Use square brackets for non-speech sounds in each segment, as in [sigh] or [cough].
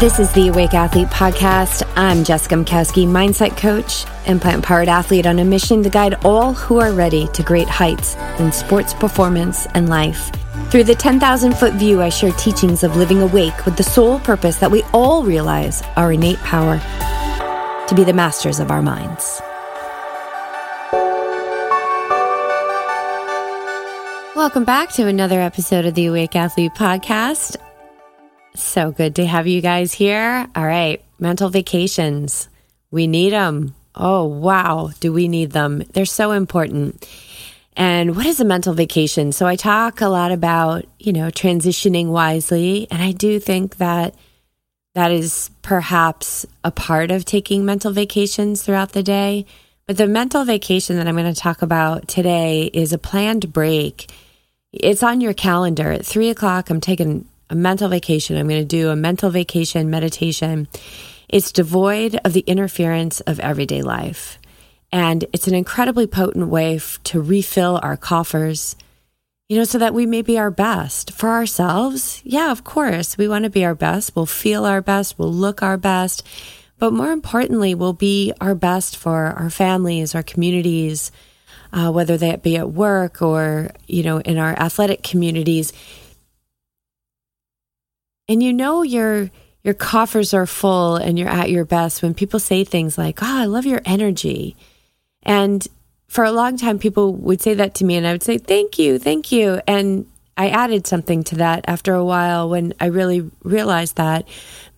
This is the Awake Athlete Podcast. I'm Jessica Mkowski, mindset coach and plant powered athlete on a mission to guide all who are ready to great heights in sports performance and life. Through the 10,000 foot view, I share teachings of living awake with the sole purpose that we all realize our innate power to be the masters of our minds. Welcome back to another episode of the Awake Athlete Podcast. So good to have you guys here. All right, mental vacations. We need them. Oh, wow. Do we need them? They're so important. And what is a mental vacation? So I talk a lot about, you know, transitioning wisely. And I do think that that is perhaps a part of taking mental vacations throughout the day. But the mental vacation that I'm going to talk about today is a planned break. It's on your calendar at three o'clock. I'm taking a mental vacation. I'm going to do a mental vacation meditation. It's devoid of the interference of everyday life. And it's an incredibly potent way f- to refill our coffers, you know, so that we may be our best for ourselves. Yeah, of course, we want to be our best. We'll feel our best. We'll look our best. But more importantly, we'll be our best for our families, our communities, uh, whether that be at work or, you know, in our athletic communities and you know your your coffers are full and you're at your best when people say things like, "Oh, I love your energy." And for a long time people would say that to me and I would say, "Thank you, thank you." And I added something to that after a while when I really realized that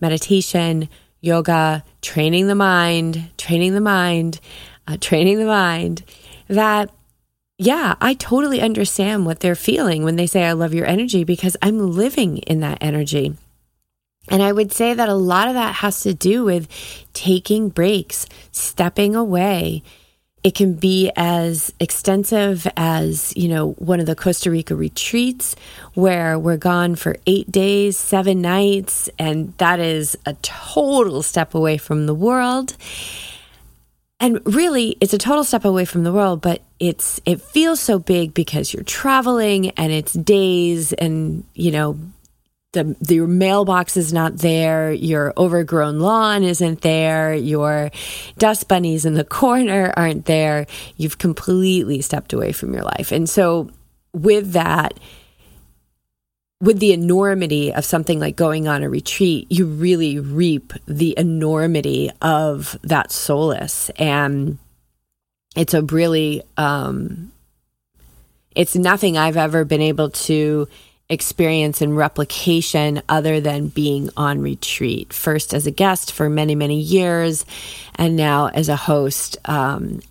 meditation, yoga, training the mind, training the mind, uh, training the mind, that yeah, I totally understand what they're feeling when they say, I love your energy because I'm living in that energy. And I would say that a lot of that has to do with taking breaks, stepping away. It can be as extensive as, you know, one of the Costa Rica retreats where we're gone for eight days, seven nights, and that is a total step away from the world and really it's a total step away from the world but it's it feels so big because you're traveling and it's days and you know the, the your mailbox is not there your overgrown lawn isn't there your dust bunnies in the corner aren't there. You've completely stepped away from your life. And so with that with the enormity of something like going on a retreat, you really reap the enormity of that solace. And it's a really, um, it's nothing I've ever been able to experience in replication other than being on retreat. First as a guest for many, many years, and now as a host. Um,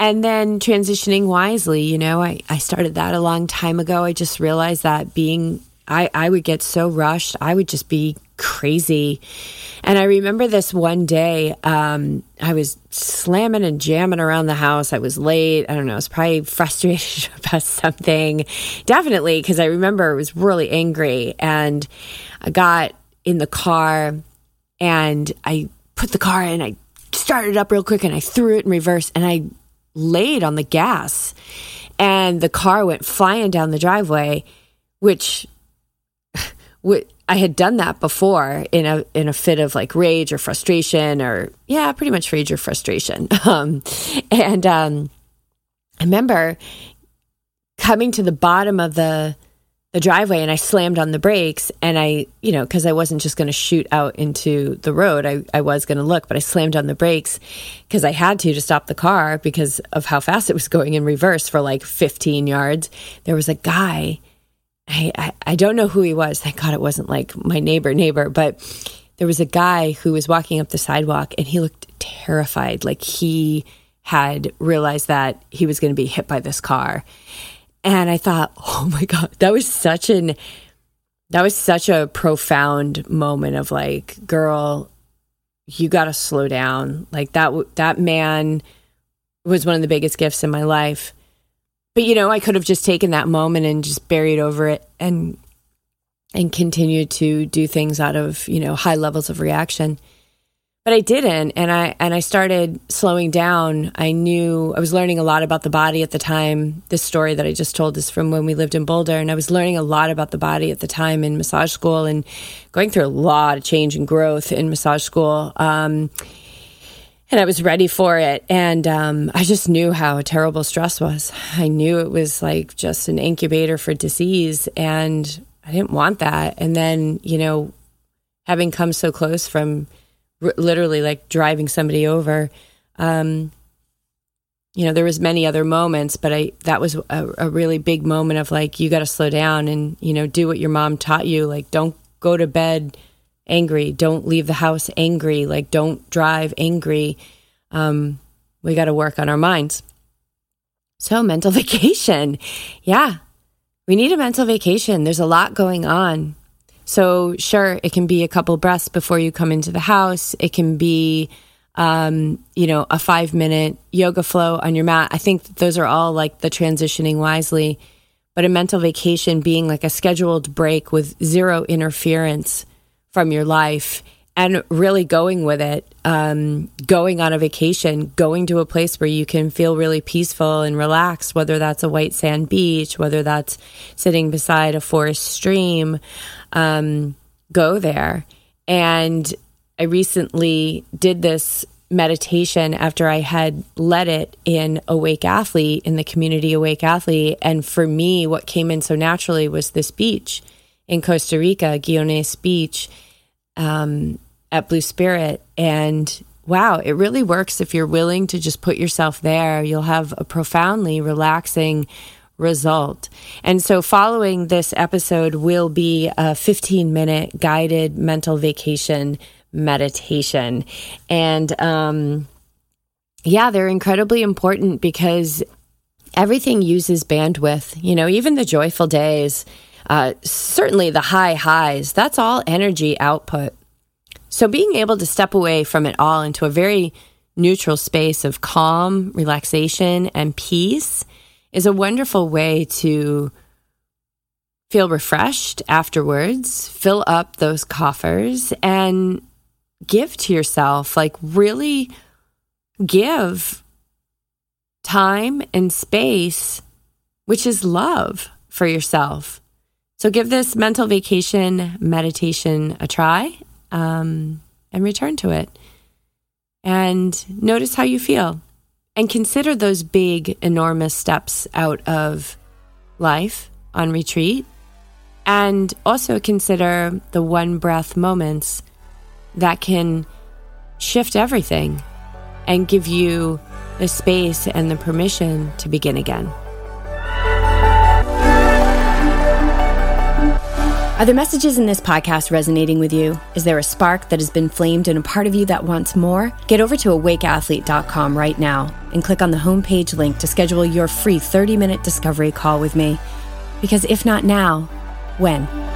and then transitioning wisely you know I, I started that a long time ago. I just realized that being I, I would get so rushed. I would just be crazy. And i remember this one day um, i was slamming and jamming around the house. I was late. I don't know. I was probably [laughs] frustrated about something. Definitely because i remember i was really angry and i got in the car and i put the car in. I started up real quick and i threw it in reverse and i laid on the gas and the car went flying down the driveway, which [laughs] I had done that before in a in a fit of like rage or frustration or yeah, pretty much rage or frustration. [laughs] Um, and um, I remember coming to the bottom of the the driveway and I slammed on the brakes and I, you know, because I wasn't just going to shoot out into the road. I, I was going to look, but I slammed on the brakes because I had to to stop the car because of how fast it was going in reverse for like 15 yards. There was a guy, I, I, I don't know who he was. Thank God it wasn't like my neighbor, neighbor, but there was a guy who was walking up the sidewalk and he looked terrified. Like he had realized that he was going to be hit by this car. And I thought, oh my God, that was such an, that was such a profound moment of like, girl, you got to slow down. Like that, that man was one of the biggest gifts in my life. But, you know, I could have just taken that moment and just buried over it and, and continued to do things out of, you know, high levels of reaction. But I didn't and I and I started slowing down. I knew I was learning a lot about the body at the time. This story that I just told is from when we lived in Boulder and I was learning a lot about the body at the time in massage school and going through a lot of change and growth in massage school. Um, and I was ready for it. And um, I just knew how terrible stress was. I knew it was like just an incubator for disease. And I didn't want that. And then, you know, having come so close from r- literally like driving somebody over, um, you know, there was many other moments, but I that was a, a really big moment of like you got to slow down and you know do what your mom taught you. Like don't go to bed angry. Don't leave the house angry. Like, don't drive angry. Um, we got to work on our minds. So, mental [laughs] vacation. Yeah, we need a mental vacation. There's a lot going on. So, sure, it can be a couple breaths before you come into the house. It can be, um, you know, a five minute yoga flow on your mat. I think those are all like the transitioning wisely. But a mental vacation being like a scheduled break with zero interference from your life and really going with it, um, going on a vacation, going to a place where you can feel really peaceful and relaxed, whether that's a white sand beach, whether that's sitting beside a forest stream, um, go there. And I recently did this meditation after I had led it in Awake Athlete, in the community Awake Athlete. And for me, what came in so naturally was this beach in Costa Rica, Guiones Beach, um, at Blue Spirit. And wow, it really works if you're willing to just put yourself there. You'll have a profoundly relaxing result. And so, following this episode will be a 15 minute guided mental vacation meditation. And um, yeah, they're incredibly important because everything uses bandwidth. You know, even the joyful days uh, certainly the high highs, that's all energy output. So being able to step away from it all into a very neutral space of calm, relaxation, and peace is a wonderful way to feel refreshed afterwards, fill up those coffers, and give to yourself. Like, really give time and space, which is love for yourself. So give this mental vacation meditation a try um, and return to it. And notice how you feel. And consider those big, enormous steps out of life on retreat. And also consider the one breath moments that can shift everything and give you the space and the permission to begin again. Are the messages in this podcast resonating with you? Is there a spark that has been flamed in a part of you that wants more? Get over to awakeathlete.com right now and click on the homepage link to schedule your free 30 minute discovery call with me. Because if not now, when?